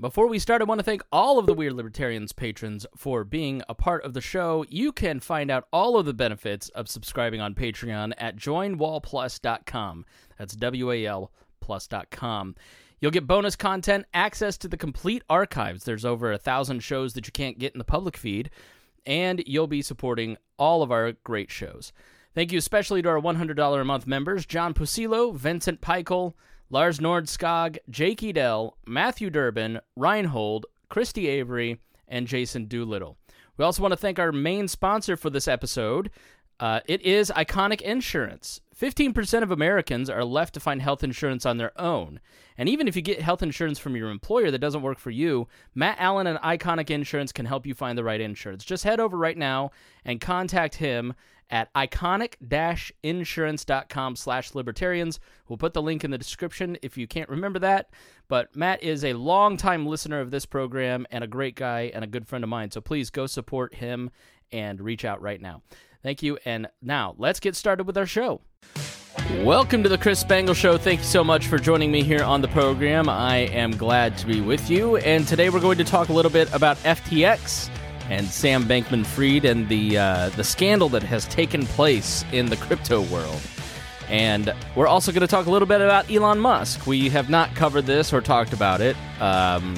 Before we start, I want to thank all of the Weird Libertarians patrons for being a part of the show. You can find out all of the benefits of subscribing on Patreon at joinwallplus.com. That's W A L plus.com. You'll get bonus content, access to the complete archives. There's over a thousand shows that you can't get in the public feed, and you'll be supporting all of our great shows. Thank you especially to our $100 a month members John Pusilo, Vincent Peichel, Lars Nordskog, Jake Edel, Matthew Durbin, Reinhold, Christy Avery, and Jason Doolittle. We also want to thank our main sponsor for this episode. Uh, it is Iconic Insurance. 15% of Americans are left to find health insurance on their own. And even if you get health insurance from your employer that doesn't work for you, Matt Allen and Iconic Insurance can help you find the right insurance. Just head over right now and contact him at iconic-insurance.com slash libertarians. We'll put the link in the description if you can't remember that. But Matt is a longtime listener of this program and a great guy and a good friend of mine. So please go support him and reach out right now. Thank you. And now let's get started with our show. Welcome to the Chris Spangle Show. Thank you so much for joining me here on the program. I am glad to be with you. And today we're going to talk a little bit about FTX and Sam Bankman Fried and the, uh, the scandal that has taken place in the crypto world. And we're also going to talk a little bit about Elon Musk. We have not covered this or talked about it. Um,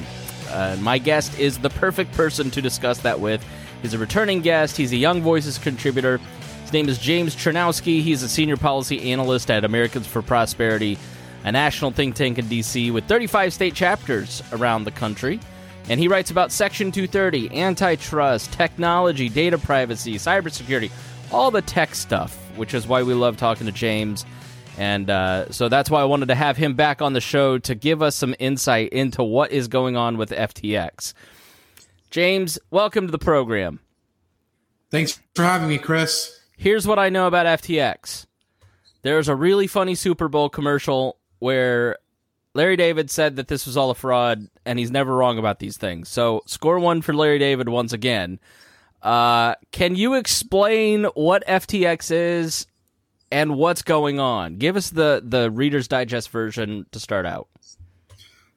uh, my guest is the perfect person to discuss that with. He's a returning guest, he's a Young Voices contributor. His name is James Czerniawski. He's a senior policy analyst at Americans for Prosperity, a national think tank in D.C. with 35 state chapters around the country. And he writes about Section 230, antitrust, technology, data privacy, cybersecurity, all the tech stuff, which is why we love talking to James. And uh, so that's why I wanted to have him back on the show to give us some insight into what is going on with FTX. James, welcome to the program. Thanks for having me, Chris. Here's what I know about FTX. There's a really funny Super Bowl commercial where Larry David said that this was all a fraud, and he's never wrong about these things. So, score one for Larry David once again. Uh, can you explain what FTX is and what's going on? Give us the the Reader's Digest version to start out.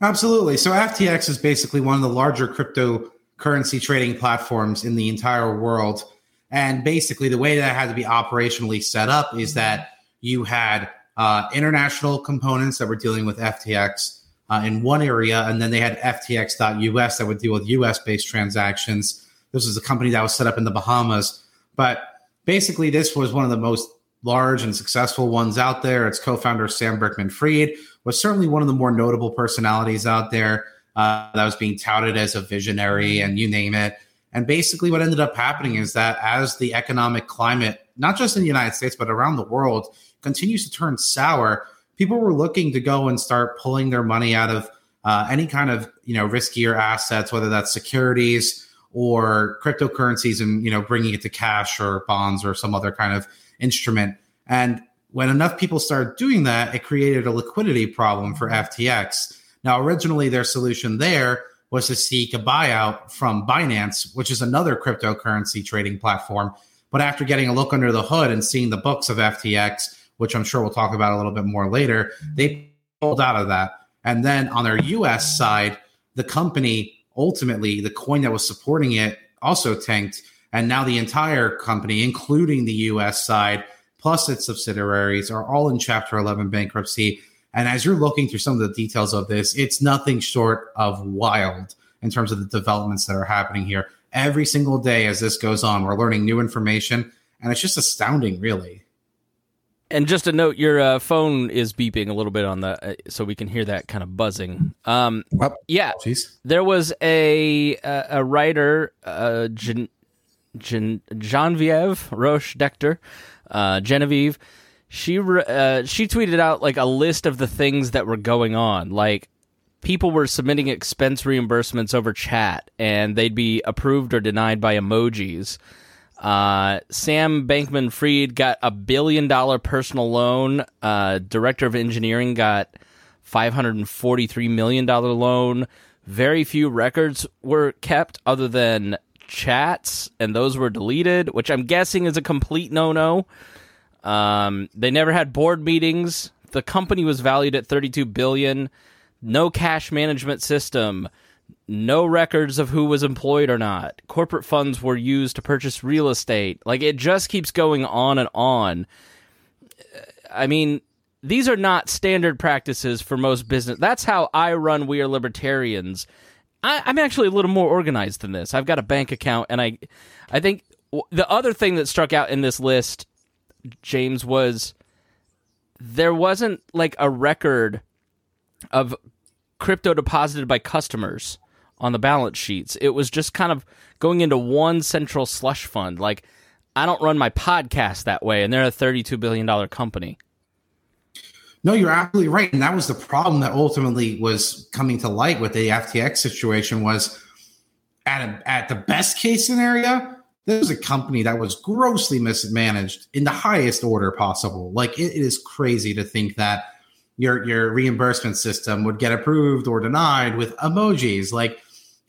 Absolutely. So, FTX is basically one of the larger cryptocurrency trading platforms in the entire world. And basically, the way that had to be operationally set up is that you had uh, international components that were dealing with FTX uh, in one area, and then they had FTX.us that would deal with US based transactions. This was a company that was set up in the Bahamas. But basically, this was one of the most large and successful ones out there. Its co founder, Sam Bankman Fried, was certainly one of the more notable personalities out there uh, that was being touted as a visionary, and you name it. And basically, what ended up happening is that as the economic climate, not just in the United States, but around the world, continues to turn sour, people were looking to go and start pulling their money out of uh, any kind of you know riskier assets, whether that's securities or cryptocurrencies, and you know bringing it to cash or bonds or some other kind of instrument. And when enough people started doing that, it created a liquidity problem for FTX. Now, originally, their solution there was to seek a buyout from Binance, which is another cryptocurrency trading platform. But after getting a look under the hood and seeing the books of FTX, which I'm sure we'll talk about a little bit more later, they pulled out of that. And then on their US side, the company ultimately, the coin that was supporting it also tanked. And now the entire company, including the US side, plus its subsidiaries, are all in Chapter 11 bankruptcy. And as you're looking through some of the details of this, it's nothing short of wild in terms of the developments that are happening here. Every single day as this goes on, we're learning new information, and it's just astounding, really. And just a note, your uh, phone is beeping a little bit on the, uh, so we can hear that kind of buzzing. Um, yeah, geez. there was a a, a writer, uh, Gen, Gen, Genevieve Roch-Decter, uh, Genevieve she uh, she tweeted out like a list of the things that were going on like people were submitting expense reimbursements over chat and they'd be approved or denied by emojis uh, sam bankman fried got a billion dollar personal loan uh, director of engineering got 543 million dollar loan very few records were kept other than chats and those were deleted which i'm guessing is a complete no-no um, they never had board meetings. The company was valued at 32 billion. No cash management system. No records of who was employed or not. Corporate funds were used to purchase real estate. Like it just keeps going on and on. I mean, these are not standard practices for most business. That's how I run We Are Libertarians. I, am actually a little more organized than this. I've got a bank account, and I, I think the other thing that struck out in this list, James, was there wasn't like a record of crypto deposited by customers on the balance sheets. It was just kind of going into one central slush fund. Like I don't run my podcast that way, and they're a thirty-two billion dollar company. No, you're absolutely right, and that was the problem that ultimately was coming to light with the FTX situation. Was at a, at the best case scenario, there was a company that was grossly mismanaged in the highest order possible. Like it, it is crazy to think that your your reimbursement system would get approved or denied with emojis. Like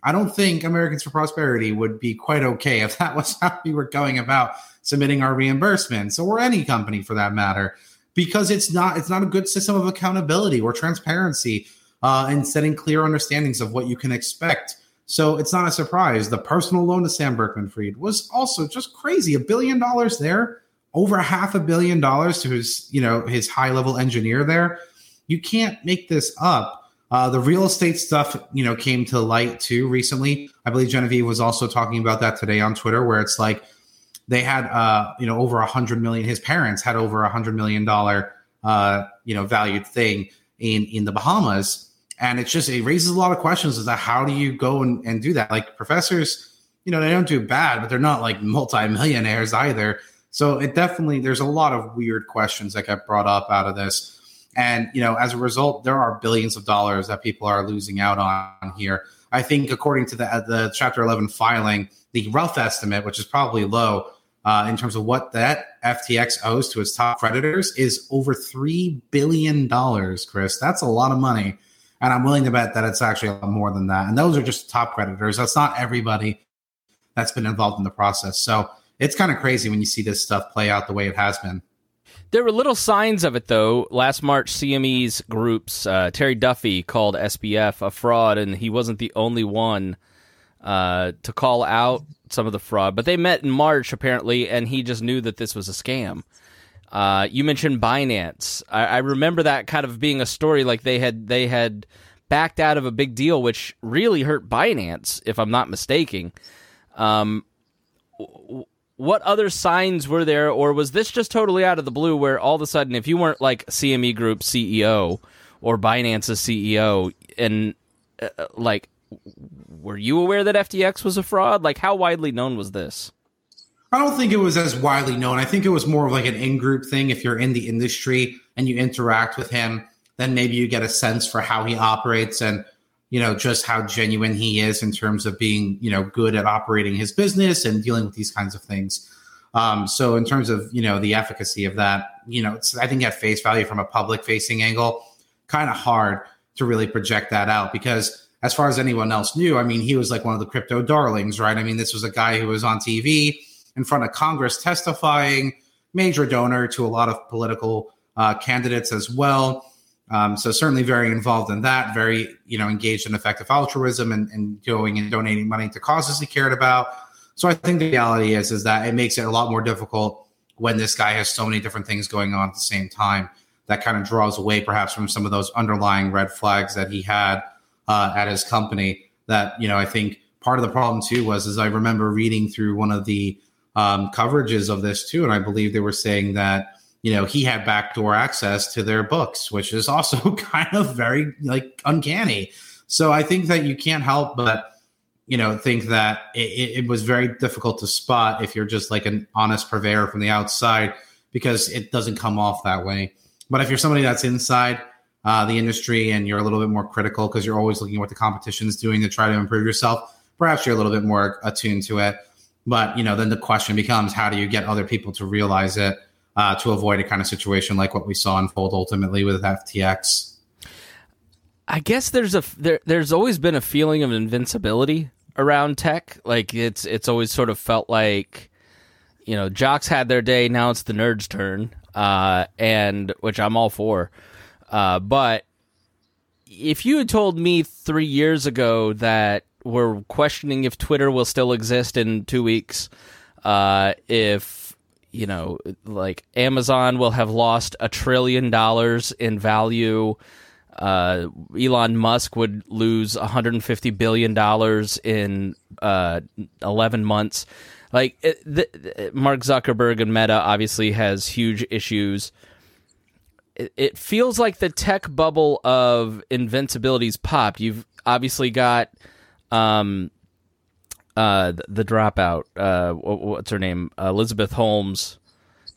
I don't think Americans for Prosperity would be quite okay if that was how we were going about submitting our reimbursements or any company for that matter because it's not it's not a good system of accountability or transparency uh, and setting clear understandings of what you can expect. So it's not a surprise. The personal loan to Sam Bankman-Fried was also just crazy. A billion dollars there, over half a billion dollars to his you know his high level engineer there. You can't make this up. Uh, the real estate stuff, you know, came to light too recently. I believe Genevieve was also talking about that today on Twitter, where it's like they had uh, you know over a hundred million. His parents had over a hundred million dollar uh, you know valued thing in in the Bahamas, and it's just it raises a lot of questions as to how do you go and, and do that? Like professors, you know, they don't do bad, but they're not like multimillionaires either. So it definitely there's a lot of weird questions that get brought up out of this. And you know, as a result, there are billions of dollars that people are losing out on here. I think, according to the the Chapter 11 filing, the rough estimate, which is probably low, uh, in terms of what that FTX owes to its top creditors is over $3 billion, Chris. That's a lot of money. And I'm willing to bet that it's actually a lot more than that. And those are just top creditors. That's not everybody that's been involved in the process. So it's kind of crazy when you see this stuff play out the way it has been. There were little signs of it, though. Last March, CME's groups, uh, Terry Duffy called SBF a fraud, and he wasn't the only one uh, to call out some of the fraud. But they met in March apparently, and he just knew that this was a scam. Uh, you mentioned Binance. I, I, remember that kind of being a story like they had they had backed out of a big deal, which really hurt Binance, if I'm not mistaken. Um, what other signs were there, or was this just totally out of the blue, where all of a sudden, if you weren't like CME Group CEO or Binance's CEO, and uh, like were you aware that FTX was a fraud? Like, how widely known was this? I don't think it was as widely known. I think it was more of like an in group thing. If you're in the industry and you interact with him, then maybe you get a sense for how he operates and, you know, just how genuine he is in terms of being, you know, good at operating his business and dealing with these kinds of things. Um, so in terms of, you know, the efficacy of that, you know, I think at face value from a public facing angle, kind of hard to really project that out because as far as anyone else knew, I mean, he was like one of the crypto darlings, right? I mean, this was a guy who was on TV in front of Congress testifying, major donor to a lot of political uh, candidates as well. Um, so certainly very involved in that, very you know engaged in effective altruism and, and going and donating money to causes he cared about. So I think the reality is is that it makes it a lot more difficult when this guy has so many different things going on at the same time. That kind of draws away perhaps from some of those underlying red flags that he had uh, at his company. That you know, I think part of the problem too was, is I remember reading through one of the um, coverages of this too, and I believe they were saying that you know he had backdoor access to their books, which is also kind of very like uncanny. So I think that you can't help but you know think that it, it was very difficult to spot if you're just like an honest purveyor from the outside because it doesn't come off that way. But if you're somebody that's inside uh, the industry and you're a little bit more critical because you're always looking at what the competition is doing to try to improve yourself, perhaps you're a little bit more attuned to it. But you know, then the question becomes, how do you get other people to realize it uh, to avoid a kind of situation like what we saw unfold ultimately with FTX? I guess there's a there, there's always been a feeling of invincibility around tech. Like it's it's always sort of felt like you know jocks had their day. Now it's the nerds' turn, uh, and which I'm all for. Uh, but if you had told me three years ago that we're questioning if Twitter will still exist in two weeks, uh, if you know, like Amazon will have lost a trillion dollars in value. Uh, Elon Musk would lose 150 billion dollars in uh, 11 months. Like it, the, Mark Zuckerberg and Meta obviously has huge issues. It, it feels like the tech bubble of invincibility's popped. You've obviously got um, uh, the, the dropout. Uh, what's her name? Elizabeth Holmes,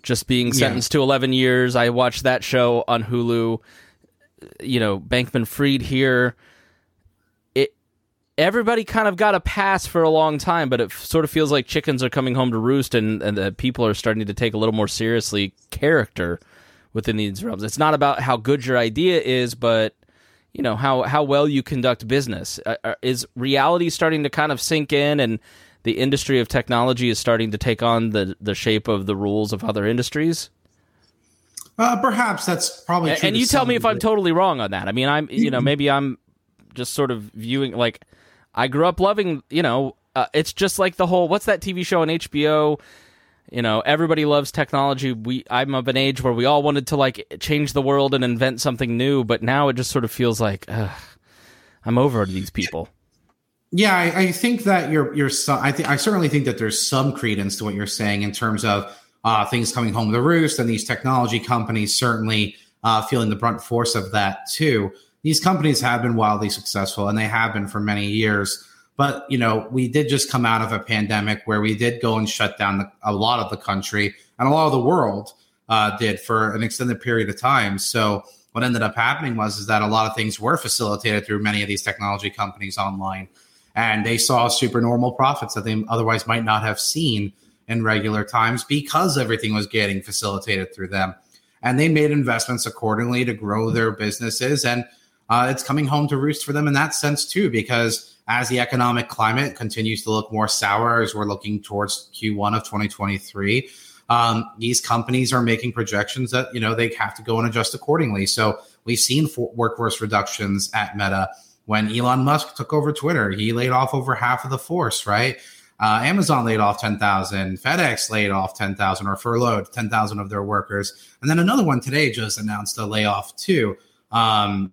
just being sentenced yeah. to 11 years. I watched that show on Hulu. You know, Bankman Fried here. It everybody kind of got a pass for a long time, but it sort of feels like chickens are coming home to roost, and and the people are starting to take a little more seriously character within these realms. It's not about how good your idea is, but you know how how well you conduct business. Uh, uh, is reality starting to kind of sink in, and the industry of technology is starting to take on the the shape of the rules of other industries? Uh, perhaps that's probably. And, and you tell me if I'm totally wrong on that. I mean, I'm you know maybe I'm just sort of viewing like I grew up loving you know uh, it's just like the whole what's that TV show on HBO you know everybody loves technology. We i'm of an age where we all wanted to like change the world and invent something new but now it just sort of feels like ugh, i'm over these people. Yeah I, I, think that you're you're i think i certainly think that there's some credence to what you're saying in terms of uh, things coming home to roost and these technology companies certainly uh, feeling the brunt force of that too. These companies have been wildly successful and they have been for many years but you know, we did just come out of a pandemic where we did go and shut down the, a lot of the country and a lot of the world uh, did for an extended period of time. So what ended up happening was is that a lot of things were facilitated through many of these technology companies online, and they saw super normal profits that they otherwise might not have seen in regular times because everything was getting facilitated through them. And they made investments accordingly to grow their businesses, and uh, it's coming home to roost for them in that sense too, because as the economic climate continues to look more sour as we're looking towards Q1 of 2023, um, these companies are making projections that you know they have to go and adjust accordingly. So we've seen workforce reductions at Meta when Elon Musk took over Twitter. He laid off over half of the force, right? Uh, Amazon laid off 10,000. FedEx laid off 10,000 or furloughed 10,000 of their workers. And then another one today just announced a layoff too. Um,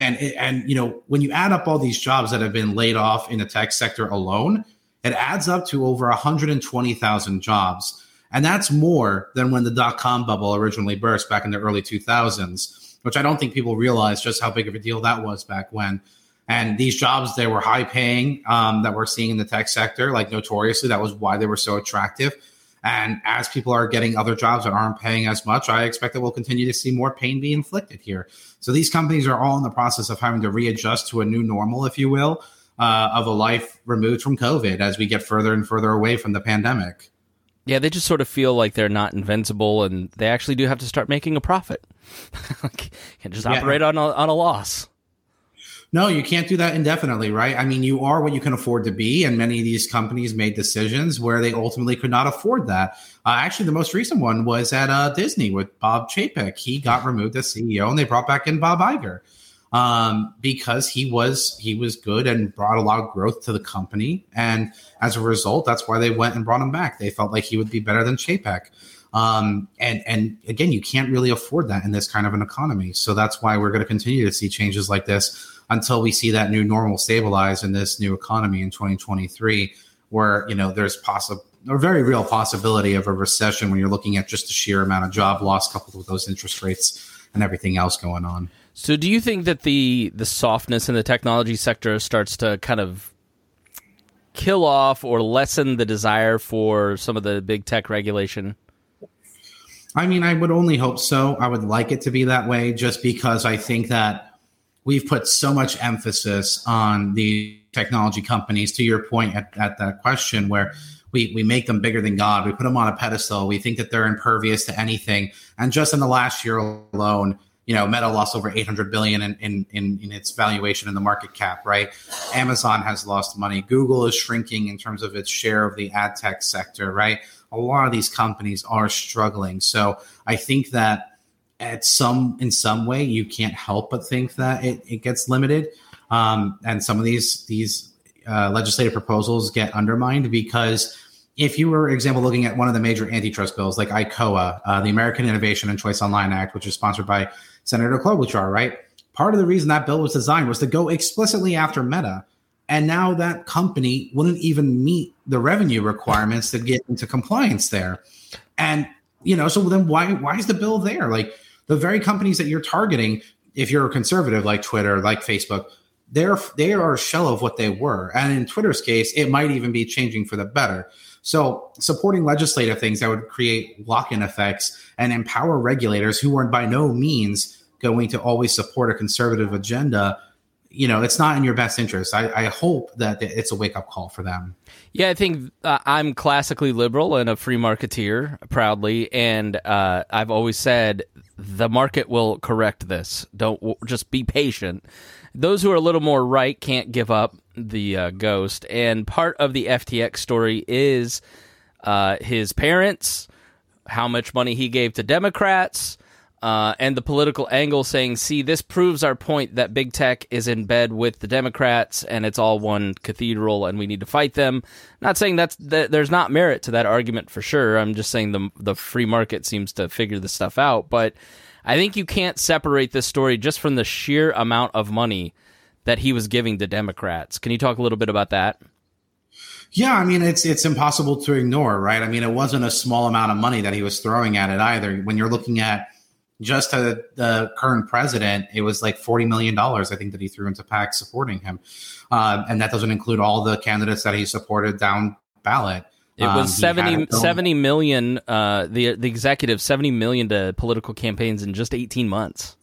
and and you know when you add up all these jobs that have been laid off in the tech sector alone it adds up to over 120,000 jobs. And that's more than when the dot com bubble originally burst back in the early 2000s which i don't think people realize just how big of a deal that was back when. And these jobs they were high paying um, that we're seeing in the tech sector like notoriously that was why they were so attractive and as people are getting other jobs that aren't paying as much, I expect that we'll continue to see more pain be inflicted here. So these companies are all in the process of having to readjust to a new normal, if you will, uh, of a life removed from COVID as we get further and further away from the pandemic. Yeah, they just sort of feel like they're not invincible, and they actually do have to start making a profit. Can't just operate yeah. on a, on a loss. No, you can't do that indefinitely, right? I mean, you are what you can afford to be, and many of these companies made decisions where they ultimately could not afford that. Uh, actually, the most recent one was at uh, Disney with Bob Chapek. He got removed as CEO, and they brought back in Bob Iger um, because he was he was good and brought a lot of growth to the company, and as a result, that's why they went and brought him back. They felt like he would be better than Chapek. Um, and and again, you can't really afford that in this kind of an economy. So that's why we're going to continue to see changes like this until we see that new normal stabilize in this new economy in 2023, where you know there's possible or very real possibility of a recession when you're looking at just the sheer amount of job loss coupled with those interest rates and everything else going on. So, do you think that the the softness in the technology sector starts to kind of kill off or lessen the desire for some of the big tech regulation? I mean, I would only hope so. I would like it to be that way, just because I think that we've put so much emphasis on the technology companies to your point at, at that question where we, we make them bigger than God. We put them on a pedestal. We think that they're impervious to anything. And just in the last year alone, you know, Meta lost over 800 billion in, in, in, in, its valuation in the market cap, right? Amazon has lost money. Google is shrinking in terms of its share of the ad tech sector, right? A lot of these companies are struggling. So I think that at some in some way you can't help but think that it, it gets limited um, and some of these these uh, legislative proposals get undermined because if you were, for example, looking at one of the major antitrust bills like ICOA, uh, the American Innovation and Choice Online Act, which is sponsored by Senator Klobuchar, right? Part of the reason that bill was designed was to go explicitly after Meta. And now that company wouldn't even meet the revenue requirements to get into compliance there. And, you know, so then why why is the bill there? Like the very companies that you're targeting, if you're a conservative like Twitter, like Facebook, they're they are a shell of what they were. And in Twitter's case, it might even be changing for the better. So supporting legislative things that would create lock-in effects and empower regulators who are by no means going to always support a conservative agenda you know it's not in your best interest i, I hope that it's a wake-up call for them yeah i think uh, i'm classically liberal and a free marketeer proudly and uh, i've always said the market will correct this. Don't just be patient. Those who are a little more right can't give up the uh, ghost. And part of the ftx story is uh, his parents how much money he gave to democrats uh, and the political angle saying, see, this proves our point that big tech is in bed with the Democrats and it's all one cathedral and we need to fight them. Not saying that's that there's not merit to that argument for sure. I'm just saying the the free market seems to figure this stuff out. But I think you can't separate this story just from the sheer amount of money that he was giving to Democrats. Can you talk a little bit about that? Yeah, I mean it's it's impossible to ignore, right? I mean it wasn't a small amount of money that he was throwing at it either. When you're looking at just to the current president, it was like $40 million, I think, that he threw into PAC supporting him. Um, and that doesn't include all the candidates that he supported down ballot. It was um, 70, 70 million, uh, the, the executive, 70 million to political campaigns in just 18 months.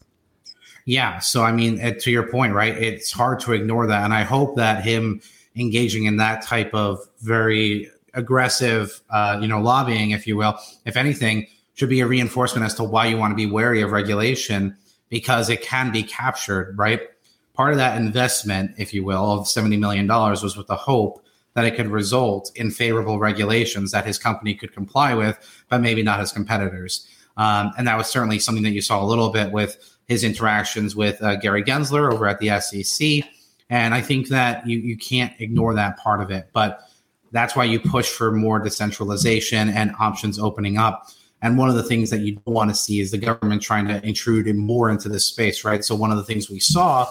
Yeah. So, I mean, to your point, right? It's hard to ignore that. And I hope that him engaging in that type of very aggressive, uh, you know, lobbying, if you will, if anything, should be a reinforcement as to why you want to be wary of regulation because it can be captured, right? Part of that investment, if you will, of $70 million was with the hope that it could result in favorable regulations that his company could comply with, but maybe not his competitors. Um, and that was certainly something that you saw a little bit with his interactions with uh, Gary Gensler over at the SEC. And I think that you, you can't ignore that part of it. But that's why you push for more decentralization and options opening up. And one of the things that you don't want to see is the government trying to intrude in more into this space, right? So one of the things we saw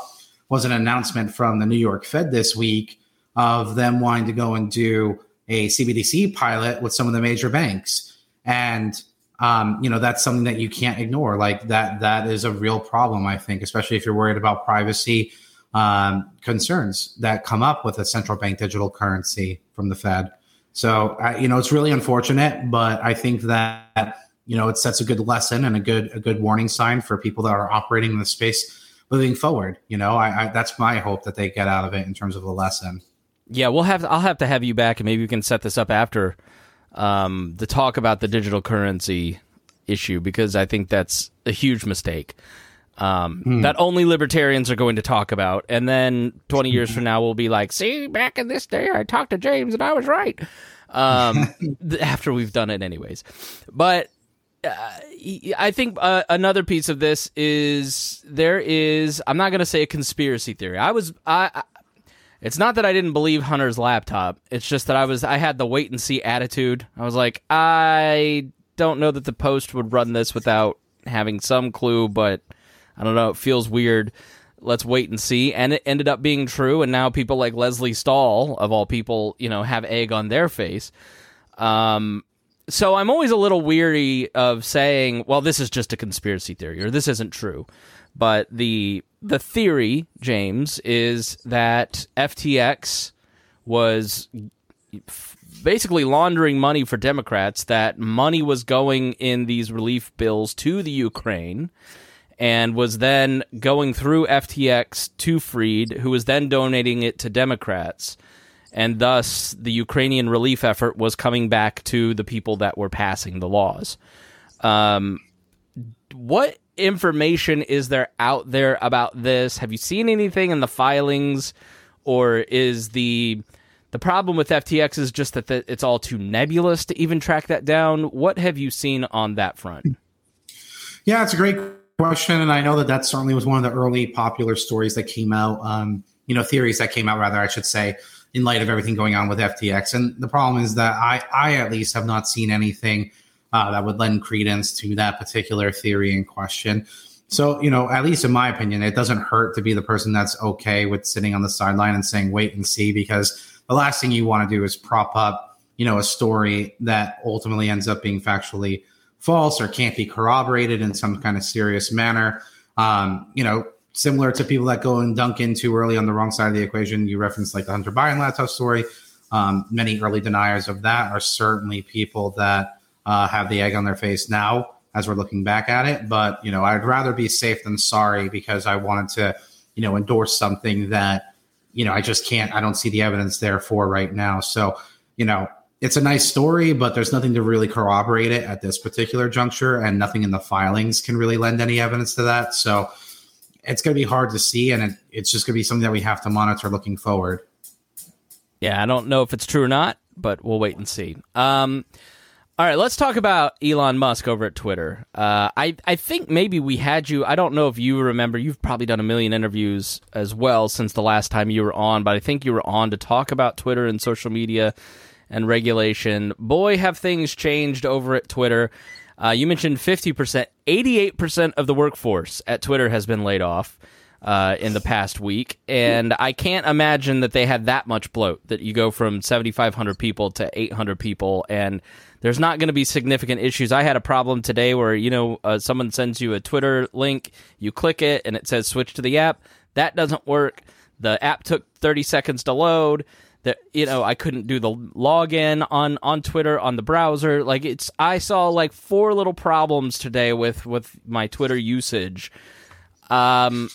was an announcement from the New York Fed this week of them wanting to go and do a CBDC pilot with some of the major banks. And um, you know that's something that you can't ignore. Like that, that is a real problem, I think, especially if you're worried about privacy um, concerns that come up with a central bank digital currency from the Fed. So, uh, you know, it's really unfortunate, but I think that, you know, it sets a good lesson and a good, a good warning sign for people that are operating in the space moving forward. You know, I, I that's my hope that they get out of it in terms of the lesson. Yeah, we'll have, I'll have to have you back and maybe we can set this up after um, the talk about the digital currency issue because I think that's a huge mistake. Um, hmm. that only libertarians are going to talk about. And then 20 years from now, we'll be like, see, back in this day, I talked to James and I was right. Um, after we've done it, anyways. But uh, I think uh, another piece of this is there is, I'm not going to say a conspiracy theory. I was, I, I, it's not that I didn't believe Hunter's laptop. It's just that I was, I had the wait and see attitude. I was like, I don't know that the post would run this without having some clue, but I don't know. It feels weird. Let's wait and see. And it ended up being true. And now people like Lesley Stahl, of all people, you know, have egg on their face. Um, so I'm always a little weary of saying, well, this is just a conspiracy theory or this isn't true. But the the theory, James, is that FTX was basically laundering money for Democrats, that money was going in these relief bills to the Ukraine and was then going through FTX to Fried, who was then donating it to Democrats. And thus, the Ukrainian relief effort was coming back to the people that were passing the laws. Um, what information is there out there about this? Have you seen anything in the filings, or is the the problem with FTX is just that the, it's all too nebulous to even track that down? What have you seen on that front? Yeah, it's a great question, and I know that that certainly was one of the early popular stories that came out. Um, you know, theories that came out, rather, I should say, in light of everything going on with FTX. And the problem is that I, I at least have not seen anything uh, that would lend credence to that particular theory in question. So, you know, at least in my opinion, it doesn't hurt to be the person that's okay with sitting on the sideline and saying, wait and see, because the last thing you want to do is prop up, you know, a story that ultimately ends up being factually false or can't be corroborated in some kind of serious manner. Um, you know, similar to people that go and dunk in too early on the wrong side of the equation. You referenced like the Hunter Biden laptop story. Um, many early deniers of that are certainly people that uh, have the egg on their face now as we're looking back at it. But, you know, I'd rather be safe than sorry because I wanted to, you know, endorse something that, you know, I just can't, I don't see the evidence there for right now. So, you know, it's a nice story, but there's nothing to really corroborate it at this particular juncture, and nothing in the filings can really lend any evidence to that. So it's going to be hard to see, and it, it's just going to be something that we have to monitor looking forward. Yeah, I don't know if it's true or not, but we'll wait and see. Um, all right, let's talk about Elon Musk over at Twitter. Uh, I I think maybe we had you. I don't know if you remember. You've probably done a million interviews as well since the last time you were on, but I think you were on to talk about Twitter and social media and regulation. Boy, have things changed over at Twitter. Uh, you mentioned 50%, 88% of the workforce at Twitter has been laid off uh, in the past week. And I can't imagine that they had that much bloat that you go from 7,500 people to 800 people. And there's not going to be significant issues. I had a problem today where, you know, uh, someone sends you a Twitter link, you click it, and it says switch to the app. That doesn't work. The app took 30 seconds to load that you know I couldn't do the login on on Twitter on the browser. Like it's I saw like four little problems today with with my Twitter usage. Um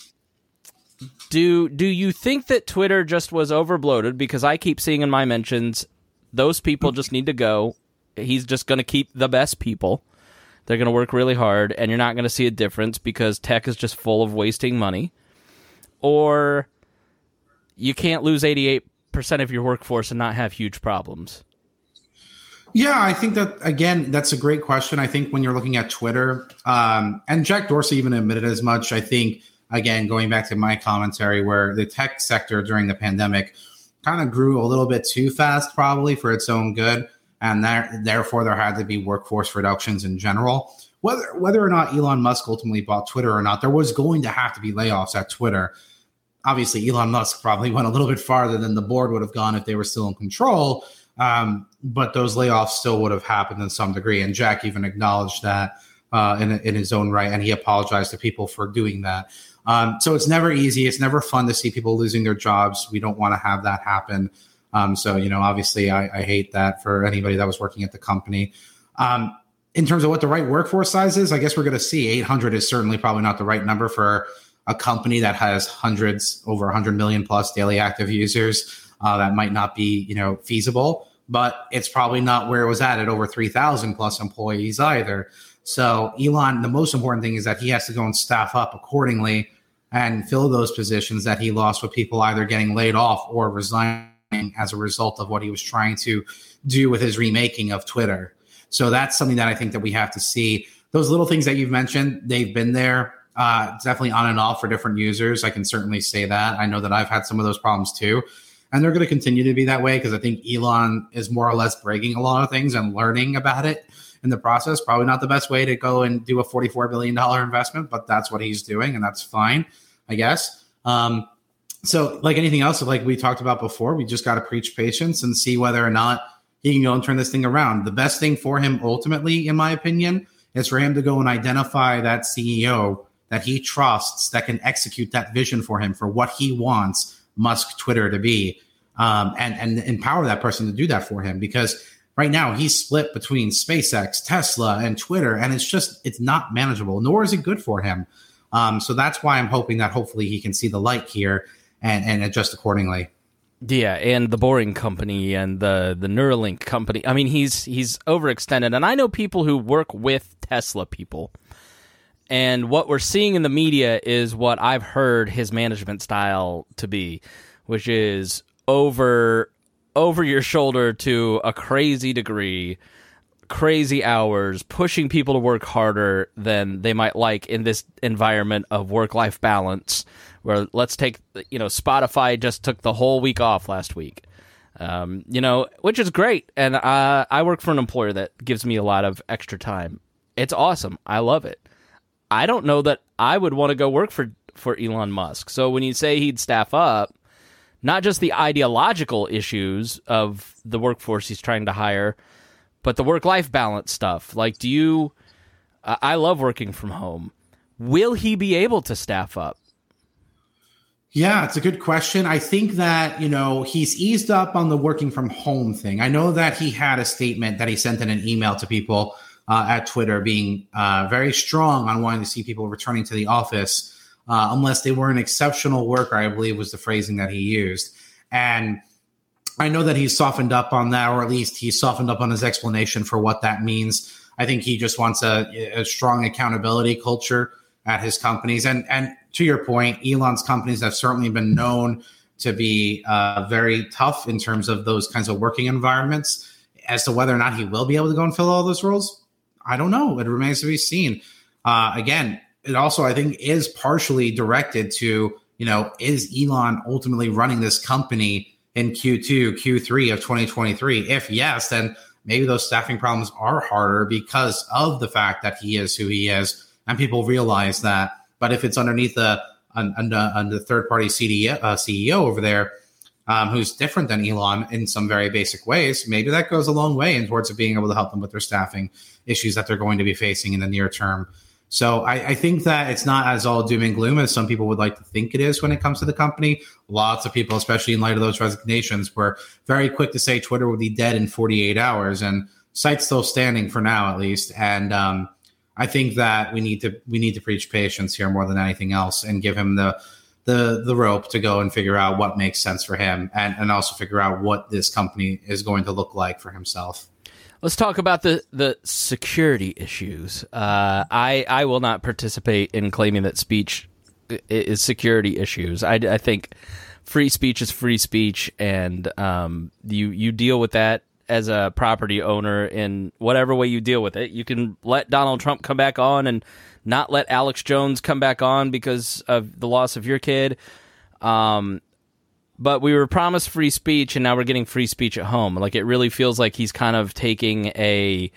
do do you think that Twitter just was overbloated because I keep seeing in my mentions those people just need to go. He's just going to keep the best people. They're going to work really hard and you're not going to see a difference because tech is just full of wasting money. Or you can't lose 88 percent of your workforce and not have huge problems? Yeah, I think that again, that's a great question. I think when you're looking at Twitter, um, and Jack Dorsey even admitted as much. I think again, going back to my commentary, where the tech sector during the pandemic kind of grew a little bit too fast, probably for its own good, and there, therefore there had to be workforce reductions in general. Whether whether or not Elon Musk ultimately bought Twitter or not, there was going to have to be layoffs at Twitter obviously Elon Musk probably went a little bit farther than the board would have gone if they were still in control. Um, but those layoffs still would have happened in some degree. And Jack even acknowledged that uh, in, in his own right, and he apologized to people for doing that. Um, so it's never easy. It's never fun to see people losing their jobs. We don't want to have that happen. Um, so you know, obviously, I, I, hate that for anybody that was working at the company. Um, in terms of what the right workforce size is, I guess we're going to see 800 is certainly probably not the right number for a company that has hundreds over 100 million plus daily active users uh, that might not be you know feasible but it's probably not where it was at at over 3000 plus employees either. So elon the most important thing is that he has to go and staff up accordingly and fill those positions that he lost with people either getting laid off or resigning as a result of what he was trying to do with his remaking of twitter. So that's something that i think that we have to see. Those little things that you've mentioned they've been there uh, definitely on and off for different users. I can certainly say that. I know that I've had some of those problems too. And they're going to continue to be that way because I think Elon is more or less breaking a lot of things and learning about it in the process. Probably not the best way to go and do a $44 billion investment, but that's what he's doing. And that's fine, I guess. Um, so, like anything else, like we talked about before, we just got to preach patience and see whether or not he can go and turn this thing around. The best thing for him, ultimately, in my opinion, is for him to go and identify that CEO that he trusts that can execute that vision for him for what he wants Musk Twitter to be, um, and and empower that person to do that for him because right now he's split between SpaceX, Tesla, and Twitter, and it's just it's not manageable. Nor is it good for him. Um, so that's why I'm hoping that hopefully he can see the light here and and adjust accordingly. Yeah, and the Boring Company and the the Neuralink company. I mean, he's he's overextended, and I know people who work with Tesla people and what we're seeing in the media is what I've heard his management style to be, which is over over your shoulder to a crazy degree, crazy hours, pushing people to work harder than they might like in this environment of work life balance. Where let's take, you know, Spotify just took the whole week off last week. Um, you know, which is great. And uh, I work for an employer that gives me a lot of extra time. It's awesome. I love it. I don't know that I would want to go work for for Elon Musk. So when you say he'd staff up, not just the ideological issues of the workforce he's trying to hire, but the work life balance stuff. Like, do you? I love working from home. Will he be able to staff up? Yeah, it's a good question. I think that, you know, he's eased up on the working from home thing. I know that he had a statement that he sent in an email to people uh, at Twitter being uh, very strong on wanting to see people returning to the office uh, unless they were an exceptional worker, I believe was the phrasing that he used. And I know that he's softened up on that, or at least he's softened up on his explanation for what that means. I think he just wants a, a strong accountability culture at his companies. And and to your point, Elon's companies have certainly been known to be uh, very tough in terms of those kinds of working environments. As to whether or not he will be able to go and fill all those roles, I don't know. It remains to be seen. Uh, again, it also I think is partially directed to you know is Elon ultimately running this company in Q2, Q3 of 2023? If yes, then maybe those staffing problems are harder because of the fact that he is who he is, and people realize that. But if it's underneath the under, under third party CDO, uh, CEO over there, um, who's different than Elon in some very basic ways, maybe that goes a long way in towards being able to help them with their staffing issues that they're going to be facing in the near term. So I, I, think that it's not as all doom and gloom as some people would like to think it is when it comes to the company. Lots of people, especially in light of those resignations, were very quick to say Twitter would be dead in 48 hours, and site's still standing for now, at least. And um, I think that we need to we need to preach patience here more than anything else, and give him the the the rope to go and figure out what makes sense for him, and and also figure out what this company is going to look like for himself. Let's talk about the, the security issues. Uh, I I will not participate in claiming that speech is security issues. I, I think free speech is free speech, and um, you you deal with that as a property owner in whatever way you deal with it. You can let Donald Trump come back on and not let Alex Jones come back on because of the loss of your kid. Um, but we were promised free speech and now we're getting free speech at home. Like it really feels like he's kind of taking a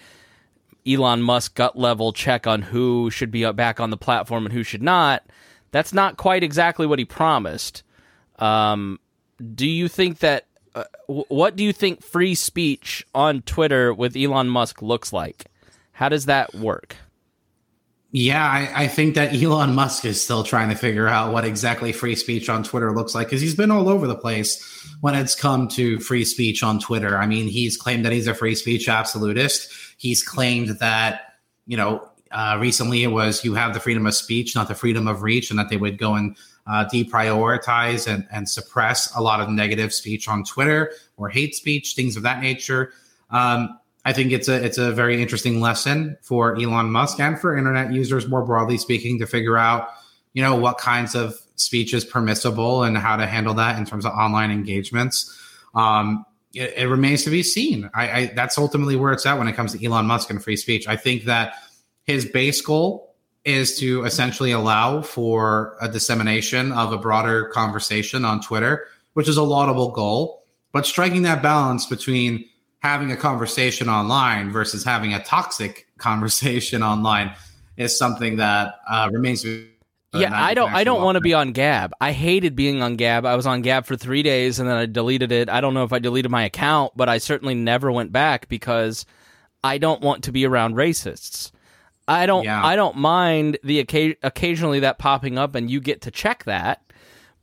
Elon Musk gut level check on who should be back on the platform and who should not. That's not quite exactly what he promised. Um, do you think that? Uh, what do you think free speech on Twitter with Elon Musk looks like? How does that work? Yeah, I, I, think that Elon Musk is still trying to figure out what exactly free speech on Twitter looks like because he's been all over the place when it's come to free speech on Twitter. I mean, he's claimed that he's a free speech absolutist. He's claimed that, you know, uh, recently it was you have the freedom of speech, not the freedom of reach, and that they would go and uh, deprioritize and, and suppress a lot of negative speech on Twitter or hate speech, things of that nature. Um, I think it's a it's a very interesting lesson for Elon Musk and for internet users more broadly speaking to figure out, you know, what kinds of speech is permissible and how to handle that in terms of online engagements. Um, it, it, remains to be seen. I, I that's ultimately where it's at when it comes to Elon Musk and free speech. I think that his base goal is to essentially allow for a dissemination of a broader conversation on Twitter, which is a laudable goal. But striking that balance between having a conversation online versus having a toxic conversation online is something that uh, remains. Yeah, I don't. I don't want to be on Gab. I hated being on Gab. I was on Gab for three days and then I deleted it. I don't know if I deleted my account, but I certainly never went back because I don't want to be around racists. I don't. Yeah. I don't mind the occasionally that popping up and you get to check that.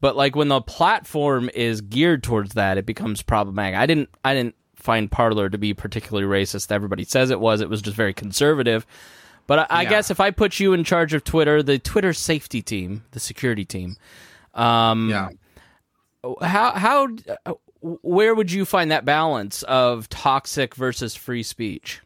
But like when the platform is geared towards that, it becomes problematic. I didn't. I didn't find Parler to be particularly racist. Everybody says it was. It was just very conservative. But I, I guess if I put you in charge of Twitter, the Twitter safety team, the security team, um, yeah, how how where would you find that balance of toxic versus free speech?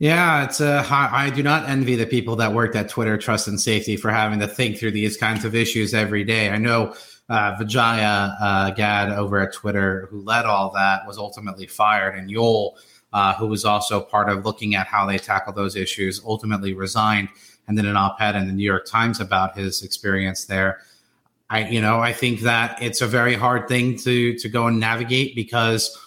Yeah, it's a. I do not envy the people that worked at Twitter Trust and Safety for having to think through these kinds of issues every day. I know uh, Vijaya uh, Gadde over at Twitter, who led all that, was ultimately fired, and Yoel uh, who was also part of looking at how they tackle those issues, ultimately resigned and then an op-ed in the New York Times about his experience there. I, you know, I think that it's a very hard thing to to go and navigate because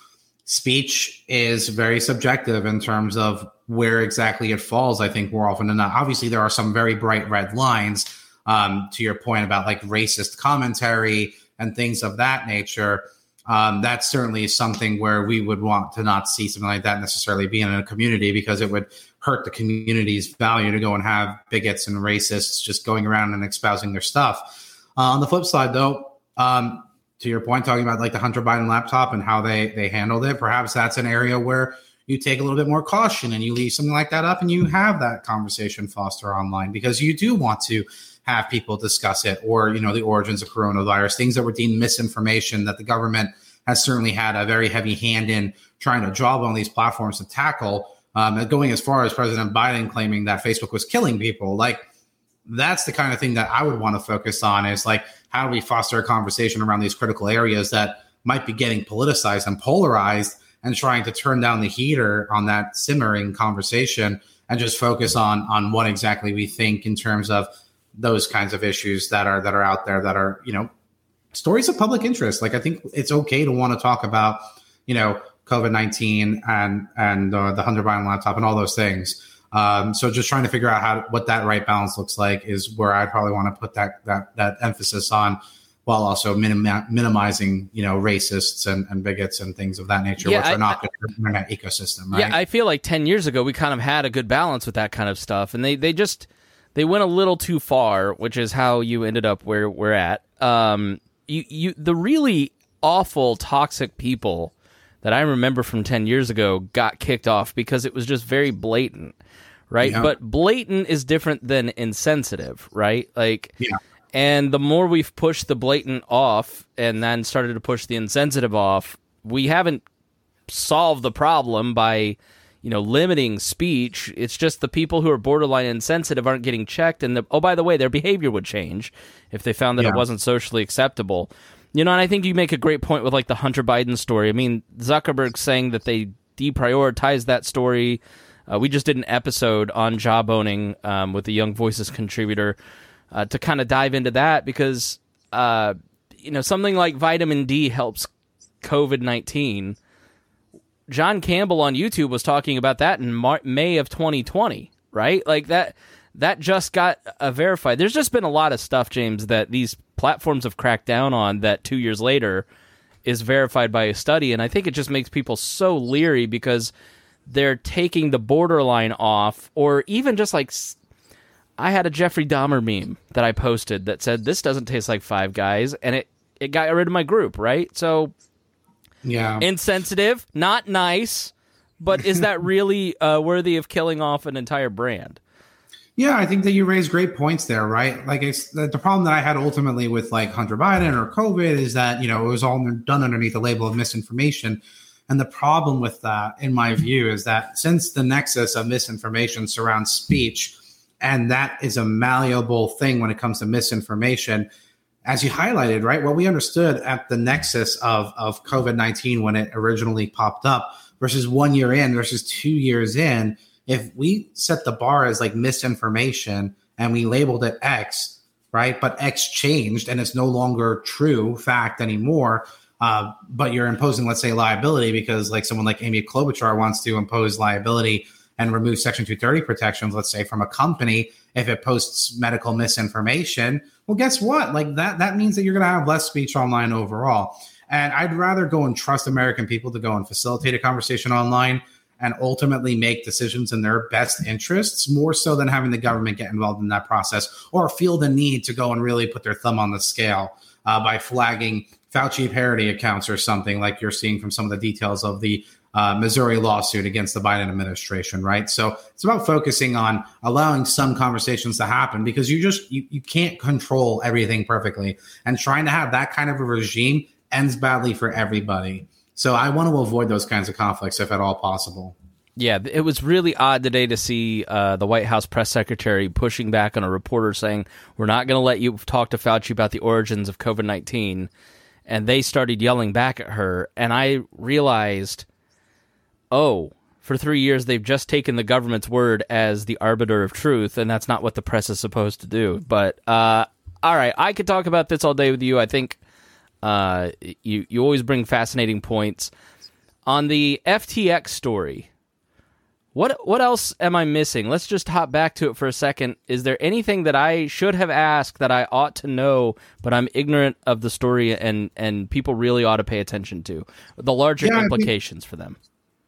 speech is very subjective in terms of where exactly it falls. I think more often than not. Obviously, there are some very bright red lines. Um, to your point about like racist commentary and things of that nature, um, that's certainly something where we would want to not see something like that necessarily be in a community because it would hurt the community's value to go and have bigots and racists just going around and espousing their stuff. Uh, on the flip side, though, um, to your point, talking about like the Hunter Biden laptop and how they they handled it, perhaps that's an area where you take a little bit more caution and you leave something like that up and you have that conversation foster online because you do want to have people discuss it or you know the origins of coronavirus things that were deemed misinformation that the government has certainly had a very heavy hand in trying to jawbone these platforms to tackle um, going as far as President Biden claiming that Facebook was killing people. Like that's the kind of thing that I would want to focus on is like how do we foster a conversation around these critical areas that might be getting politicized and polarized and trying to turn down the heater on that simmering conversation and just focus on on what exactly we think in terms of those kinds of issues that are that are out there that are you know stories of public interest like i think it's okay to want to talk about you know COVID nineteen and and uh, the Hunter Biden laptop and all those things. Um, so just trying to figure out how what that right balance looks like is where I probably want to put that that that emphasis on, while also minim- minimizing you know racists and, and bigots and things of that nature, yeah, which I, are not good for the internet ecosystem. Right? Yeah, I feel like ten years ago we kind of had a good balance with that kind of stuff, and they they just they went a little too far, which is how you ended up where we're at. Um, you you the really awful toxic people that I remember from 10 years ago got kicked off because it was just very blatant, right? Yeah. But blatant is different than insensitive, right? Like, yeah. And the more we've pushed the blatant off and then started to push the insensitive off, we haven't solved the problem by, you know, limiting speech. It's just the people who are borderline insensitive aren't getting checked. And the, oh, by the way, their behavior would change if they found that yeah. it wasn't socially acceptable. You know, and I think you make a great point with like the Hunter Biden story. I mean, Zuckerberg saying that they deprioritized that story. Uh, we just did an episode on jawboning um, with the Young Voices contributor uh, to kind of dive into that because uh, you know something like vitamin D helps COVID nineteen. John Campbell on YouTube was talking about that in Mar- May of 2020, right? Like that that just got uh, verified. There's just been a lot of stuff, James, that these platforms have cracked down on that two years later is verified by a study. And I think it just makes people so leery because they're taking the borderline off, or even just like I had a Jeffrey Dahmer meme that I posted that said, This doesn't taste like Five Guys. And it, it got rid of my group, right? So, yeah. Insensitive, not nice, but is that really uh, worthy of killing off an entire brand? Yeah, I think that you raise great points there, right? Like it's, the, the problem that I had ultimately with like Hunter Biden or COVID is that you know it was all done underneath the label of misinformation, and the problem with that, in my view, is that since the nexus of misinformation surrounds speech, and that is a malleable thing when it comes to misinformation, as you highlighted, right? What we understood at the nexus of of COVID nineteen when it originally popped up versus one year in versus two years in if we set the bar as like misinformation and we labeled it X, right? But X changed and it's no longer true fact anymore. Uh, but you're imposing, let's say, liability because like someone like Amy Klobuchar wants to impose liability and remove Section 230 protections, let's say, from a company if it posts medical misinformation. Well, guess what? Like that, that means that you're going to have less speech online overall. And I'd rather go and trust American people to go and facilitate a conversation online and ultimately make decisions in their best interests more so than having the government get involved in that process or feel the need to go and really put their thumb on the scale uh, by flagging Fauci parody accounts or something like you're seeing from some of the details of the uh, Missouri lawsuit against the Biden administration, right? So it's about focusing on allowing some conversations to happen because you just you, you can't control everything perfectly, and trying to have that kind of a regime ends badly for everybody. So I want to avoid those kinds of conflicts if at all possible. Yeah, it was really odd today to see uh, the White House press secretary pushing back on a reporter saying, We're not going to let you talk to Fauci about the origins of COVID 19. And they started yelling back at her. And I realized, oh, for three years they've just taken the government's word as the arbiter of truth, and that's not what the press is supposed to do. But uh, all right, I could talk about this all day with you. I think uh, you you always bring fascinating points on the FTX story. What what else am I missing? Let's just hop back to it for a second. Is there anything that I should have asked that I ought to know, but I'm ignorant of the story and and people really ought to pay attention to the larger yeah, implications think, for them?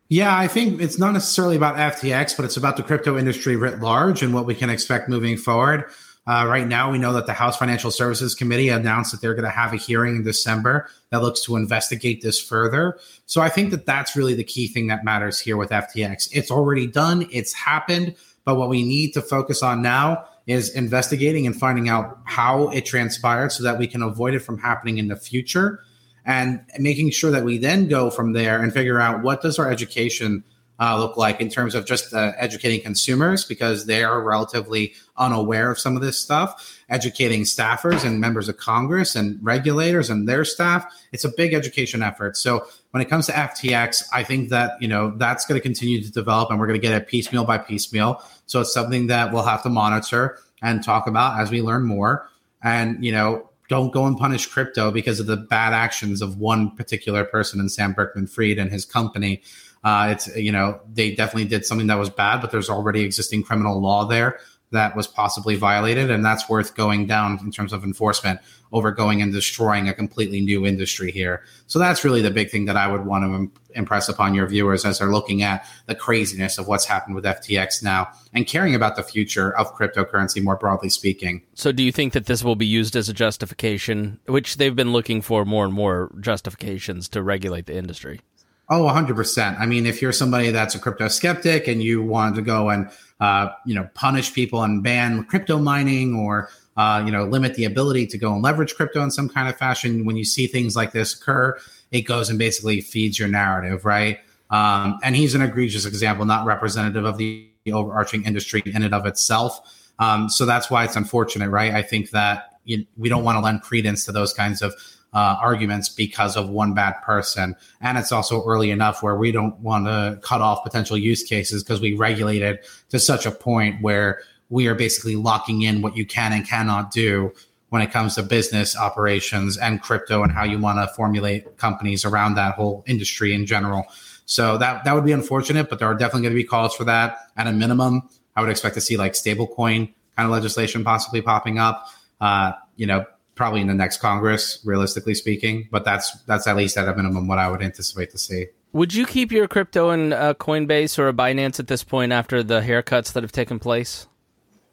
Yeah, I think it's not necessarily about FTX, but it's about the crypto industry writ large and what we can expect moving forward. Uh, right now, we know that the House Financial Services Committee announced that they're going to have a hearing in December that looks to investigate this further. So I think that that's really the key thing that matters here with FTX. It's already done, it's happened, but what we need to focus on now is investigating and finding out how it transpired so that we can avoid it from happening in the future and making sure that we then go from there and figure out what does our education uh, look like in terms of just uh, educating consumers because they are relatively unaware of some of this stuff, educating staffers and members of Congress and regulators and their staff. It's a big education effort. So when it comes to FTX, I think that you know that's going to continue to develop, and we're going to get it piecemeal by piecemeal. So it's something that we'll have to monitor and talk about as we learn more. And you know, don't go and punish crypto because of the bad actions of one particular person and Sam Bankman Fried and his company. Uh, it's you know they definitely did something that was bad, but there's already existing criminal law there that was possibly violated, and that's worth going down in terms of enforcement over going and destroying a completely new industry here. So that's really the big thing that I would want to impress upon your viewers as they're looking at the craziness of what's happened with FTX now and caring about the future of cryptocurrency more broadly speaking. So do you think that this will be used as a justification, which they've been looking for more and more justifications to regulate the industry? Oh, 100%. I mean, if you're somebody that's a crypto skeptic and you want to go and, uh, you know, punish people and ban crypto mining or, uh, you know, limit the ability to go and leverage crypto in some kind of fashion, when you see things like this occur, it goes and basically feeds your narrative, right? Um, and he's an egregious example, not representative of the overarching industry in and of itself. Um, so that's why it's unfortunate, right? I think that you, we don't want to lend credence to those kinds of uh, arguments because of one bad person. And it's also early enough where we don't want to cut off potential use cases because we regulate it to such a point where we are basically locking in what you can and cannot do when it comes to business operations and crypto and how you want to formulate companies around that whole industry in general. So that that would be unfortunate, but there are definitely going to be calls for that. At a minimum, I would expect to see like stablecoin kind of legislation possibly popping up. Uh, you know, probably in the next Congress, realistically speaking. But that's that's at least at a minimum what I would anticipate to see. Would you keep your crypto in a uh, Coinbase or a Binance at this point after the haircuts that have taken place?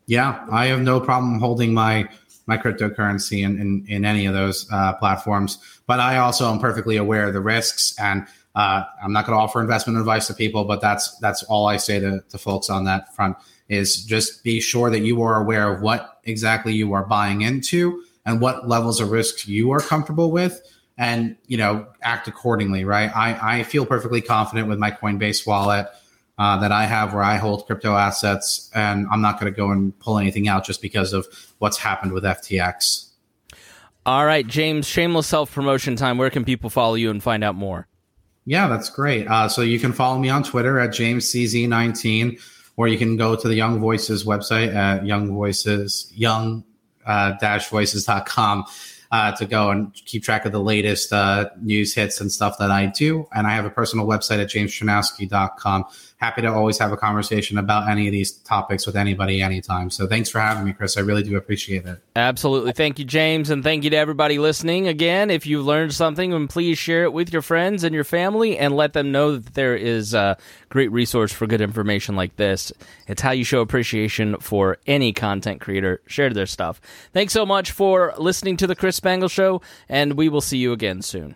Yeah, I have no problem holding my my cryptocurrency in, in, in any of those uh, platforms. But I also am perfectly aware of the risks, and uh, I'm not going to offer investment advice to people. But that's that's all I say to, to folks on that front is just be sure that you are aware of what exactly you are buying into and what levels of risk you are comfortable with and you know act accordingly right? I, I feel perfectly confident with my coinbase wallet uh, that i have where i hold crypto assets and i'm not going to go and pull anything out just because of what's happened with ftx all right james shameless self-promotion time. Where can people follow you and find out more? Yeah that's great. Uh, so you can follow me on twitter at jamescz19 or you can go to the young voices website at young voices young uh, voices.com uh, to go and keep track of the latest uh, news hits and stuff that I do. And I have a personal website at jamesczerniawski.com happy to always have a conversation about any of these topics with anybody anytime. So thanks for having me, Chris. I really do appreciate it. Absolutely. Thank you, James. And thank you to everybody listening. Again, if you learned something, then please share it with your friends and your family and let them know that there is a great resource for good information like this. It's how you show appreciation for any content creator. Share their stuff. Thanks so much for listening to The Chris Spangle Show, and we will see you again soon.